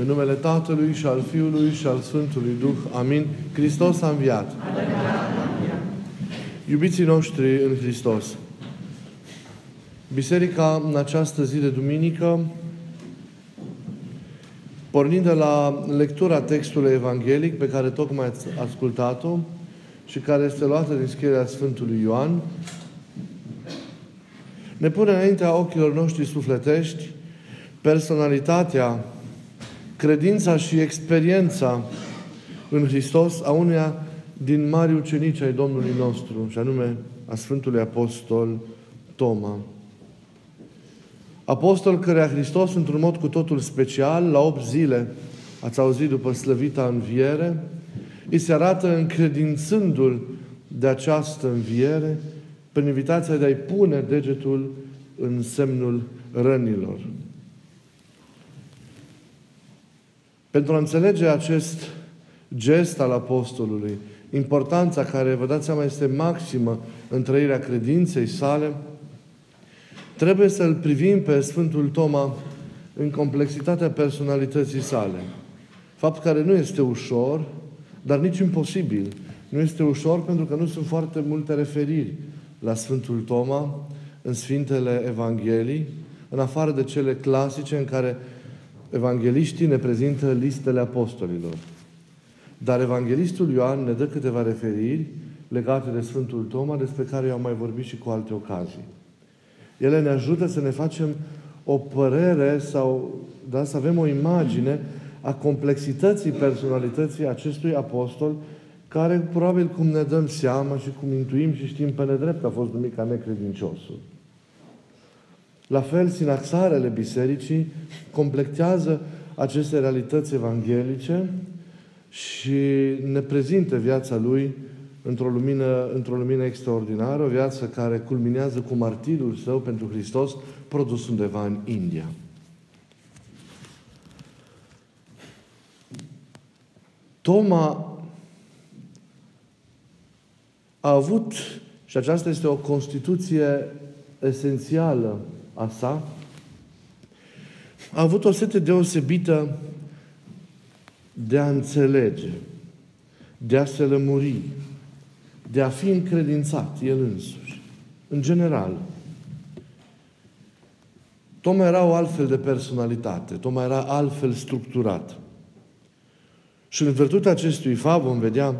În numele Tatălui și al Fiului și al Sfântului Duh. Amin. Hristos a înviat. Iubiții noștri în Hristos, Biserica în această zi de duminică, pornind de la lectura textului evanghelic pe care tocmai ați ascultat-o și care este luată din scrierea Sfântului Ioan, ne pune înaintea ochilor noștri sufletești personalitatea credința și experiența în Hristos a uneia din mari ucenici ai Domnului nostru, și anume a Sfântului Apostol Toma. Apostol cărea Hristos, într-un mod cu totul special, la 8 zile, ați auzit după slăvita înviere, îi se arată încredințându-l de această înviere prin invitația de a-i pune degetul în semnul rănilor. Pentru a înțelege acest gest al Apostolului, importanța care, vă dați seama, este maximă în trăirea credinței sale, trebuie să-L privim pe Sfântul Toma în complexitatea personalității sale. Fapt care nu este ușor, dar nici imposibil. Nu este ușor pentru că nu sunt foarte multe referiri la Sfântul Toma în Sfintele Evanghelii, în afară de cele clasice în care Evangeliștii ne prezintă listele apostolilor. Dar Evanghelistul Ioan ne dă câteva referiri legate de Sfântul Toma, despre care eu am mai vorbit și cu alte ocazii. Ele ne ajută să ne facem o părere sau da, să avem o imagine a complexității personalității acestui apostol, care probabil cum ne dăm seama și cum intuim și știm pe nedrept a fost numit ca necredinciosul. La fel, sinaxarele bisericii completează aceste realități evanghelice și ne prezintă viața lui într-o lumină, într-o lumină extraordinară, o viață care culminează cu martirul său pentru Hristos, produs undeva în India. Toma a avut, și aceasta este o constituție esențială a sa, a avut o sete deosebită de a înțelege, de a se lămuri, de a fi încredințat el însuși, în general. Toma era o altfel de personalitate, Toma era altfel structurat. Și în virtutea acestui fapt vom vedea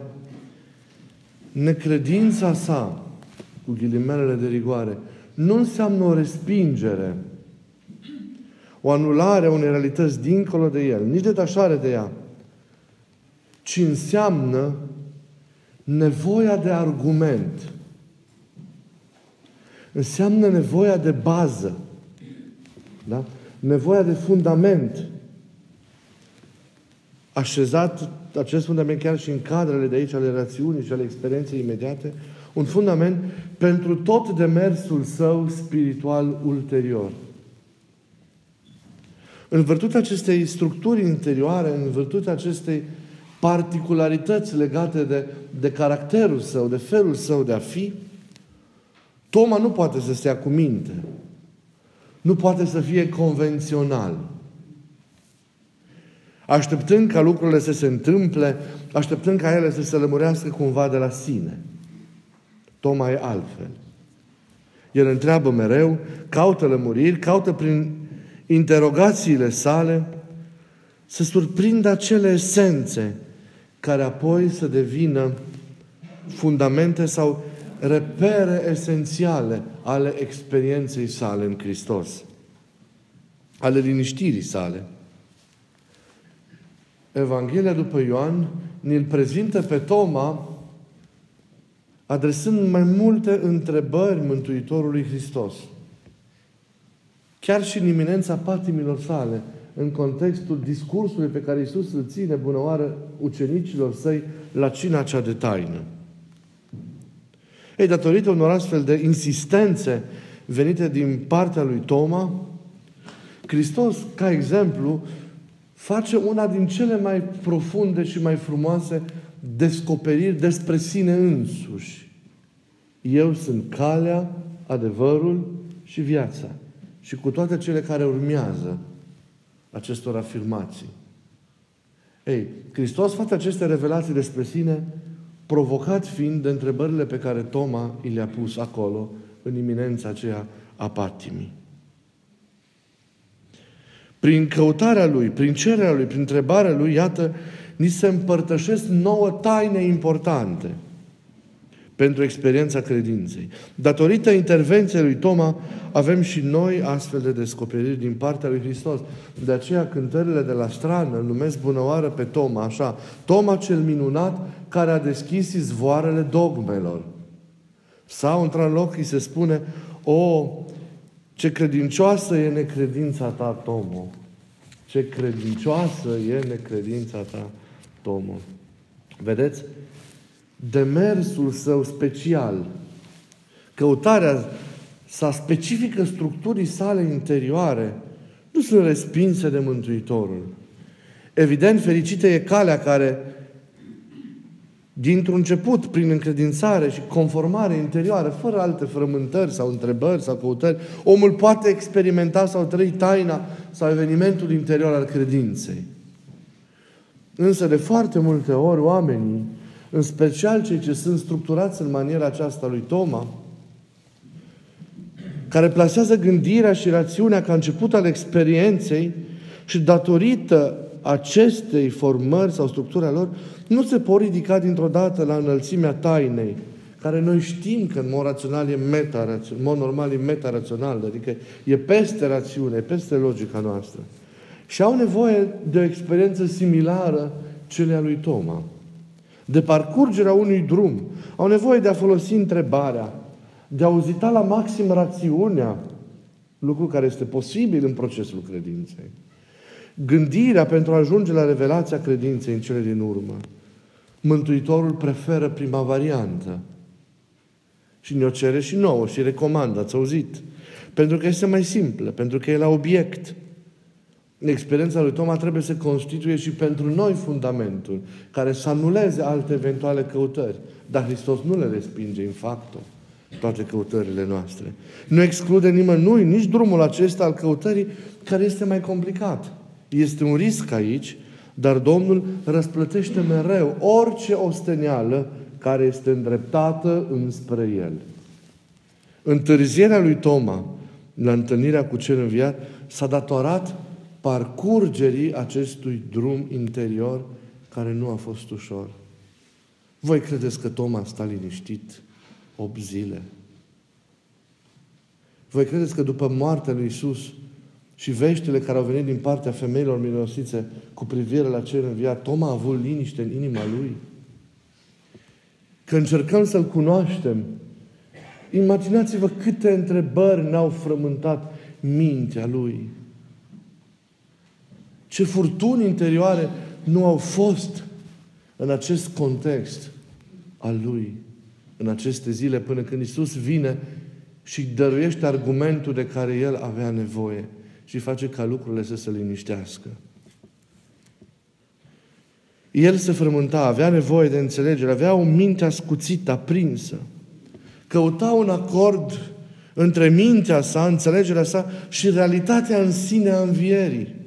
necredința sa, cu ghilimelele de rigoare, nu înseamnă o respingere, o anulare a unei realități dincolo de el, nici detașare de ea, ci înseamnă nevoia de argument. Înseamnă nevoia de bază. Da? Nevoia de fundament. Așezat acest fundament chiar și în cadrele de aici ale rațiunii și ale experienței imediate, un fundament pentru tot demersul său spiritual ulterior. În virtutea acestei structuri interioare, în virtutea acestei particularități legate de, de caracterul său, de felul său de a fi, Toma nu poate să stea cu minte. Nu poate să fie convențional. Așteptând ca lucrurile să se întâmple, așteptând ca ele să se lămurească cumva de la sine. Toma e altfel. El întreabă mereu, caută lămuriri, caută prin interogațiile sale să surprindă acele esențe care apoi să devină fundamente sau repere esențiale ale experienței sale în Hristos, ale liniștirii sale. Evanghelia după Ioan ne-l prezintă pe Toma adresând mai multe întrebări Mântuitorului Hristos. Chiar și în iminența patimilor sale, în contextul discursului pe care Iisus îl ține bunăoară ucenicilor săi la cina cea de taină. Ei, datorită unor astfel de insistențe venite din partea lui Toma, Hristos, ca exemplu, face una din cele mai profunde și mai frumoase descoperiri despre sine însuși. Eu sunt calea, adevărul și viața. Și cu toate cele care urmează acestor afirmații. Ei, Hristos face aceste revelații despre sine, provocat fiind de întrebările pe care Toma i le-a pus acolo, în iminența aceea a patimii. Prin căutarea lui, prin cererea lui, prin întrebarea lui, iată, ni se împărtășesc nouă taine importante pentru experiența credinței. Datorită intervenției lui Toma, avem și noi astfel de descoperiri din partea lui Hristos. De aceea cântările de la strană îl numesc bunăoară pe Toma, așa. Toma cel minunat care a deschis izvoarele dogmelor. Sau, într-un loc, îi se spune, o, ce credincioasă e necredința ta, Tomo. Ce credincioasă e necredința ta, Tomo. Vedeți? Demersul său special, căutarea sa specifică structurii sale interioare, nu sunt respinse de Mântuitorul. Evident, fericită e calea care dintr-un început, prin încredințare și conformare interioară, fără alte frământări sau întrebări sau căutări, omul poate experimenta sau trăi taina sau evenimentul interior al credinței. Însă, de foarte multe ori, oamenii, în special cei ce sunt structurați în maniera aceasta lui Toma, care plasează gândirea și rațiunea ca început al experienței și datorită acestei formări sau structura lor, nu se pot ridica dintr-o dată la înălțimea tainei, care noi știm că în mod rațional e meta în mod normal e meta-rațional, adică e peste rațiune, e peste logica noastră. Și au nevoie de o experiență similară celei a lui Toma. De parcurgerea unui drum. Au nevoie de a folosi întrebarea, de a auzita la maxim rațiunea, lucru care este posibil în procesul credinței. Gândirea pentru a ajunge la revelația credinței în cele din urmă. Mântuitorul preferă prima variantă. Și ne-o cere și nouă și recomandă, ați auzit. Pentru că este mai simplă, pentru că e la obiect. Experiența lui Toma trebuie să constituie și pentru noi fundamentul care să anuleze alte eventuale căutări. Dar Hristos nu le respinge în facto toate căutările noastre. Nu exclude nimănui nici drumul acesta al căutării care este mai complicat. Este un risc aici dar Domnul răsplătește mereu orice osteneală care este îndreptată înspre El. Întârzierea lui Toma la întâlnirea cu cel înviat s-a datorat parcurgerii acestui drum interior care nu a fost ușor. Voi credeți că Toma sta liniștit 8 zile? Voi credeți că după moartea lui Isus și veștile care au venit din partea femeilor mironosițe cu privire la cel înviat, Toma a avut liniște în inima lui. Că încercăm să-L cunoaștem, imaginați-vă câte întrebări n-au frământat mintea lui. Ce furtuni interioare nu au fost în acest context al lui, în aceste zile, până când Isus vine și dăruiește argumentul de care el avea nevoie și face ca lucrurile să se liniștească. El se frământa, avea nevoie de înțelegere, avea o minte ascuțită, aprinsă. Căuta un acord între mintea sa, înțelegerea sa și realitatea în sine a învierii.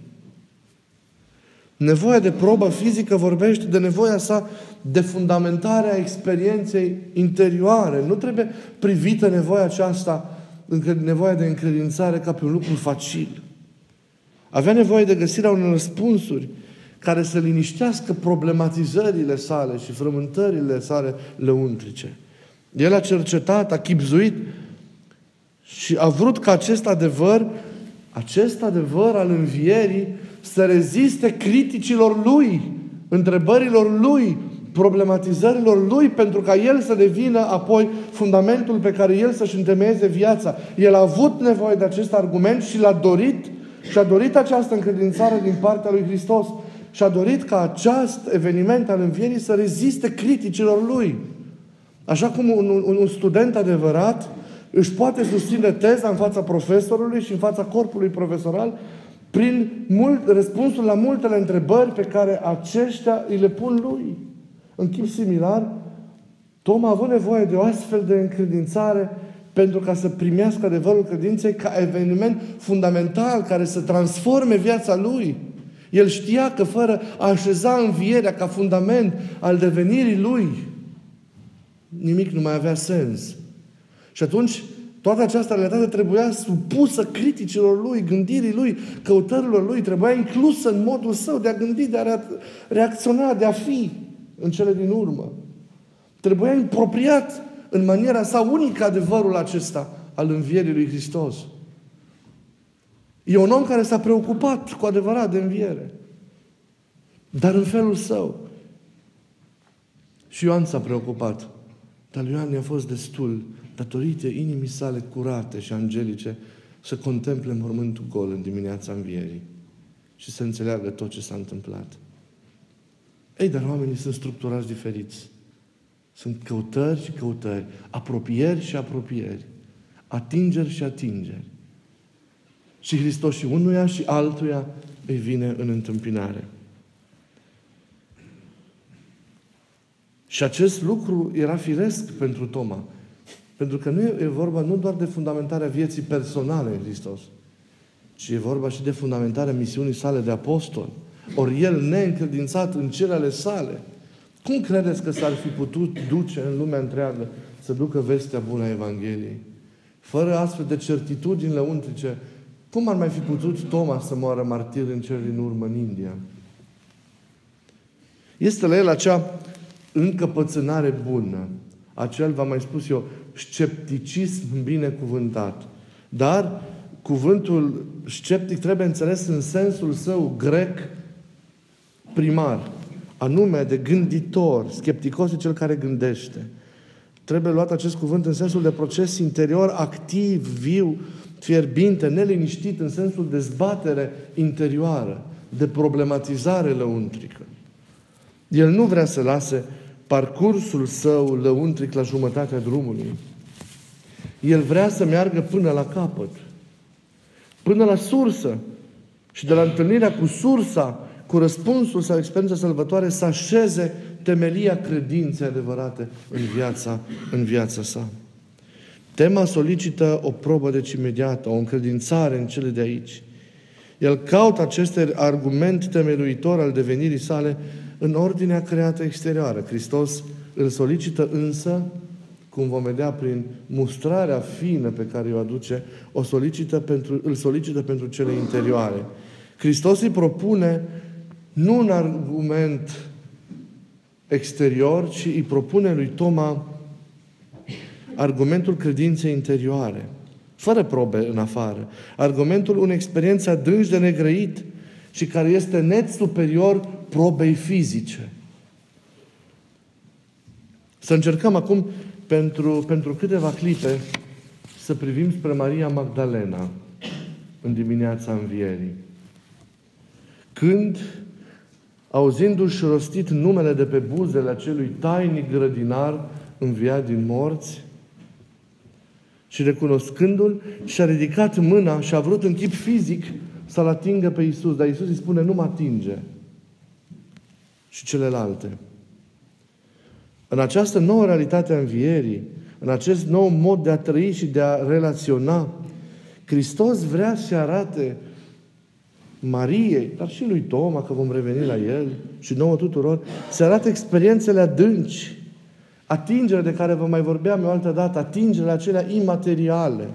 Nevoia de probă fizică vorbește de nevoia sa de fundamentare a experienței interioare. Nu trebuie privită nevoia aceasta, nevoia de încredințare ca pe un lucru facil. Avea nevoie de găsirea unor răspunsuri care să liniștească problematizările sale și frământările sale lăuntrice. El a cercetat, a chipzuit și a vrut ca acest adevăr, acest adevăr al învierii, să reziste criticilor lui, întrebărilor lui, problematizărilor lui, pentru ca el să devină apoi fundamentul pe care el să-și întemeieze viața. El a avut nevoie de acest argument și l-a dorit și a dorit această încredințare din partea lui Hristos și a dorit ca acest eveniment al învierii să reziste criticilor lui. Așa cum un, un, un student adevărat își poate susține teza în fața profesorului și în fața corpului profesoral prin mult, răspunsul la multele întrebări pe care aceștia îi le pun lui. În chip similar, Tom a avut nevoie de o astfel de încredințare pentru ca să primească adevărul credinței ca eveniment fundamental care să transforme viața lui. El știa că fără a așeza învierea ca fundament al devenirii lui, nimic nu mai avea sens. Și atunci, toată această realitate trebuia supusă criticilor lui, gândirii lui, căutărilor lui, trebuia inclusă în modul său de a gândi, de a reacționa, de a fi în cele din urmă. Trebuia apropiat în maniera sa unică adevărul acesta al învierii lui Hristos. E un om care s-a preocupat cu adevărat de înviere. Dar în felul său. Și Ioan s-a preocupat. Dar lui Ioan i-a fost destul, datorită inimii sale curate și angelice, să contemple mormântul gol în dimineața învierii și să înțeleagă tot ce s-a întâmplat. Ei, dar oamenii sunt structurați diferiți. Sunt căutări și căutări, apropieri și apropieri, atingeri și atingeri. Și Hristos și unuia și altuia îi vine în întâmpinare. Și acest lucru era firesc pentru Toma. Pentru că nu e vorba nu doar de fundamentarea vieții personale în Hristos, ci e vorba și de fundamentarea misiunii sale de apostol. Ori el neîncredințat în cele sale. Cum credeți că s-ar fi putut duce în lumea întreagă să ducă vestea bună a Evangheliei? Fără astfel de certitudini lăuntrice, cum ar mai fi putut Toma să moară martir în cel din urmă în India? Este la el acea încăpățânare bună, acel, v-am mai spus eu, scepticism binecuvântat. Dar cuvântul sceptic trebuie înțeles în sensul său grec primar, anume de gânditor. Scepticos e cel care gândește. Trebuie luat acest cuvânt în sensul de proces interior activ, viu, fierbinte, neliniștit, în sensul de zbatere interioară, de problematizare lăuntrică. El nu vrea să lase parcursul său lăuntric la jumătatea drumului. El vrea să meargă până la capăt, până la sursă și de la întâlnirea cu sursa, cu răspunsul sau experiența salvătoare, să așeze temelia credinței adevărate în viața, în viața sa. Tema solicită o probă deci imediată, o încredințare în cele de aici. El caută aceste argument temeluitor al devenirii sale în ordinea creată exterioară. Hristos îl solicită însă, cum vom vedea prin mustrarea fină pe care o aduce, o solicită pentru, îl solicită pentru cele interioare. Hristos îi propune nu un argument exterior, ci îi propune lui Toma argumentul credinței interioare, fără probe în afară. Argumentul unei experiențe adânci de negrăit și care este net superior probei fizice. Să încercăm acum, pentru, pentru câteva clipe, să privim spre Maria Magdalena în dimineața învierii. Când, auzindu-și rostit numele de pe buzele acelui tainic grădinar înviat din morți, și recunoscându-l, și-a ridicat mâna și a vrut în chip fizic să-l atingă pe Isus. Dar Isus îi spune, nu mă atinge. Și celelalte. În această nouă realitate a învierii, în acest nou mod de a trăi și de a relaționa, Hristos vrea să arate Mariei, dar și lui Toma, că vom reveni la el, și nouă tuturor, să arate experiențele adânci atingerea de care vă mai vorbeam o altă dată, atingerea acelea imateriale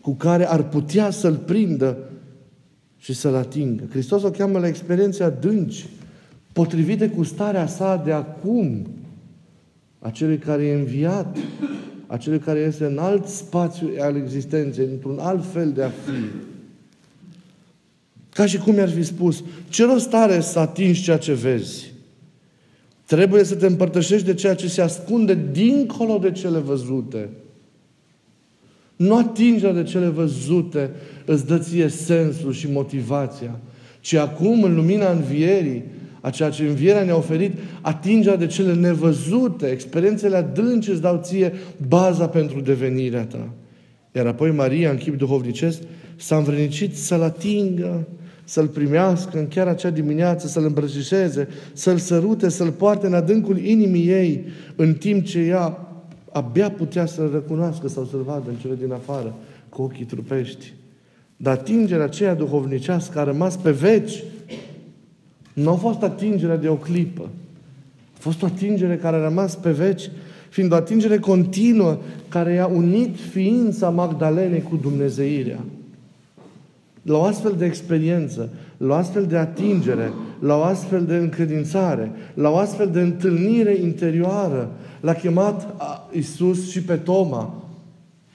cu care ar putea să-L prindă și să-L atingă. Hristos o cheamă la experiențe adânci, potrivite cu starea sa de acum, a celui care e înviat, a celui care este în alt spațiu al existenței, într-un alt fel de a fi. Ca și cum i-ar fi spus, ce rost are să atingi ceea ce vezi? Trebuie să te împărtășești de ceea ce se ascunde dincolo de cele văzute. Nu atingerea de cele văzute îți dă ție sensul și motivația, ci acum, în lumina învierii, a ceea ce învierea ne-a oferit, atingerea de cele nevăzute, experiențele adânci îți dau ție baza pentru devenirea ta. Iar apoi Maria, în chip duhovnicesc, s-a învrednicit să-L atingă să-L primească în chiar acea dimineață, să-L îmbrățișeze, să-L sărute, să-L poarte în adâncul inimii ei, în timp ce ea abia putea să-L recunoască sau să-L vadă în cele din afară, cu ochii trupești. Dar atingerea aceea duhovnicească a rămas pe veci. Nu a fost atingerea de o clipă. A fost o atingere care a rămas pe veci, fiind o atingere continuă care i-a unit ființa Magdalenei cu Dumnezeirea. La o astfel de experiență, la o astfel de atingere, la o astfel de încredințare, la o astfel de întâlnire interioară, l-a chemat Isus și pe Toma.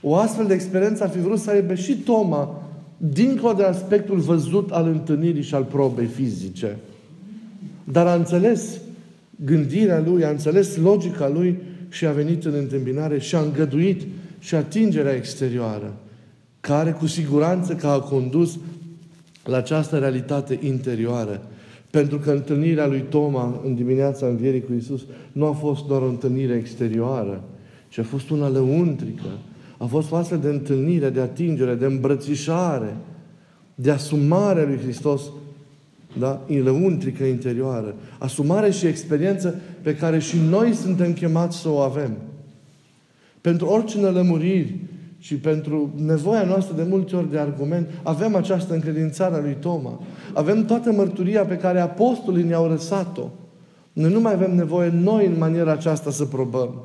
O astfel de experiență ar fi vrut să aibă și Toma, dincolo de aspectul văzut al întâlnirii și al probei fizice. Dar a înțeles gândirea lui, a înțeles logica lui și a venit în întâmpinare și a îngăduit și atingerea exterioară, care cu siguranță că a condus la această realitate interioară. Pentru că întâlnirea lui Toma în dimineața învierii cu Isus nu a fost doar o întâlnire exterioară, ci a fost una lăuntrică. A fost o astfel de întâlnire, de atingere, de îmbrățișare, de asumare a lui Hristos da? în lăuntrică interioară. Asumare și experiență pe care și noi suntem chemați să o avem. Pentru orice nălămuriri și pentru nevoia noastră de multe ori de argument, avem această încredințare a lui Toma. Avem toată mărturia pe care apostolii ne-au lăsat-o. Noi nu mai avem nevoie noi în maniera aceasta să probăm.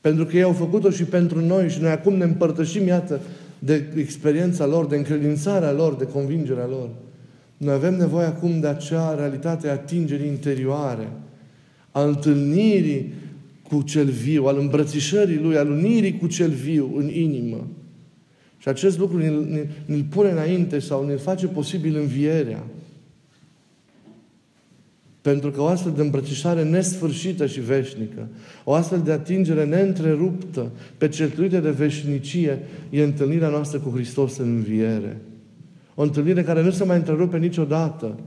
Pentru că ei au făcut-o și pentru noi și noi acum ne împărtășim, iată, de experiența lor, de încredințarea lor, de convingerea lor. Noi avem nevoie acum de acea realitate a atingerii interioare, a întâlnirii cu cel viu, al îmbrățișării Lui, al unirii cu cel viu în inimă. Și acest lucru ne-l, ne pune înainte sau ne face posibil învierea. Pentru că o astfel de îmbrățișare nesfârșită și veșnică, o astfel de atingere neîntreruptă, certuite de veșnicie, e întâlnirea noastră cu Hristos în înviere. O întâlnire care nu se mai întrerupe niciodată.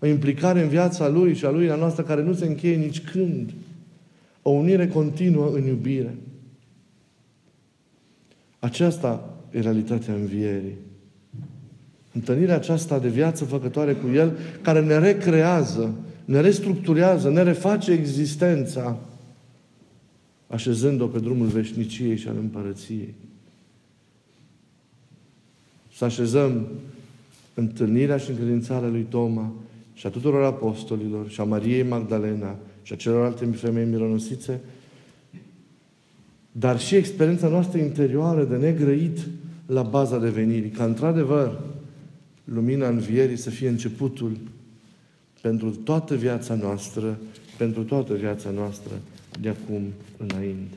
O implicare în viața Lui și a Lui, a noastră, care nu se încheie nici când. O unire continuă în iubire. Aceasta e realitatea învierii. Întâlnirea aceasta de viață făcătoare cu El, care ne recrează, ne restructurează, ne reface existența, așezând-o pe drumul veșniciei și al împărăției. Să așezăm întâlnirea și încredințarea lui Toma și a tuturor apostolilor și a Mariei Magdalena și a celorlalte femei mironosițe, dar și experiența noastră interioară de negrăit la baza devenirii. Ca într-adevăr, lumina învierii să fie începutul pentru toată viața noastră, pentru toată viața noastră de acum înainte.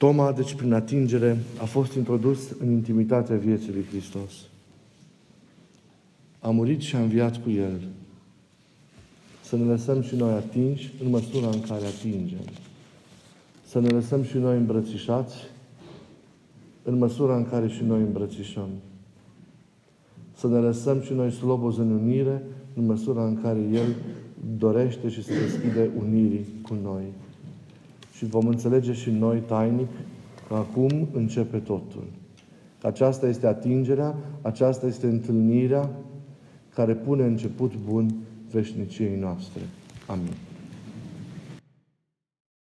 Toma, deci prin atingere, a fost introdus în intimitatea vieții lui Hristos. A murit și a înviat cu El. Să ne lăsăm și noi atinși în măsura în care atingem. Să ne lăsăm și noi îmbrățișați în măsura în care și noi îmbrățișăm. Să ne lăsăm și noi slobozi în unire în măsura în care El dorește și se deschide unirii cu noi și vom înțelege și noi tainic că acum începe totul. Că aceasta este atingerea, aceasta este întâlnirea care pune început bun veșniciei noastre. Amin.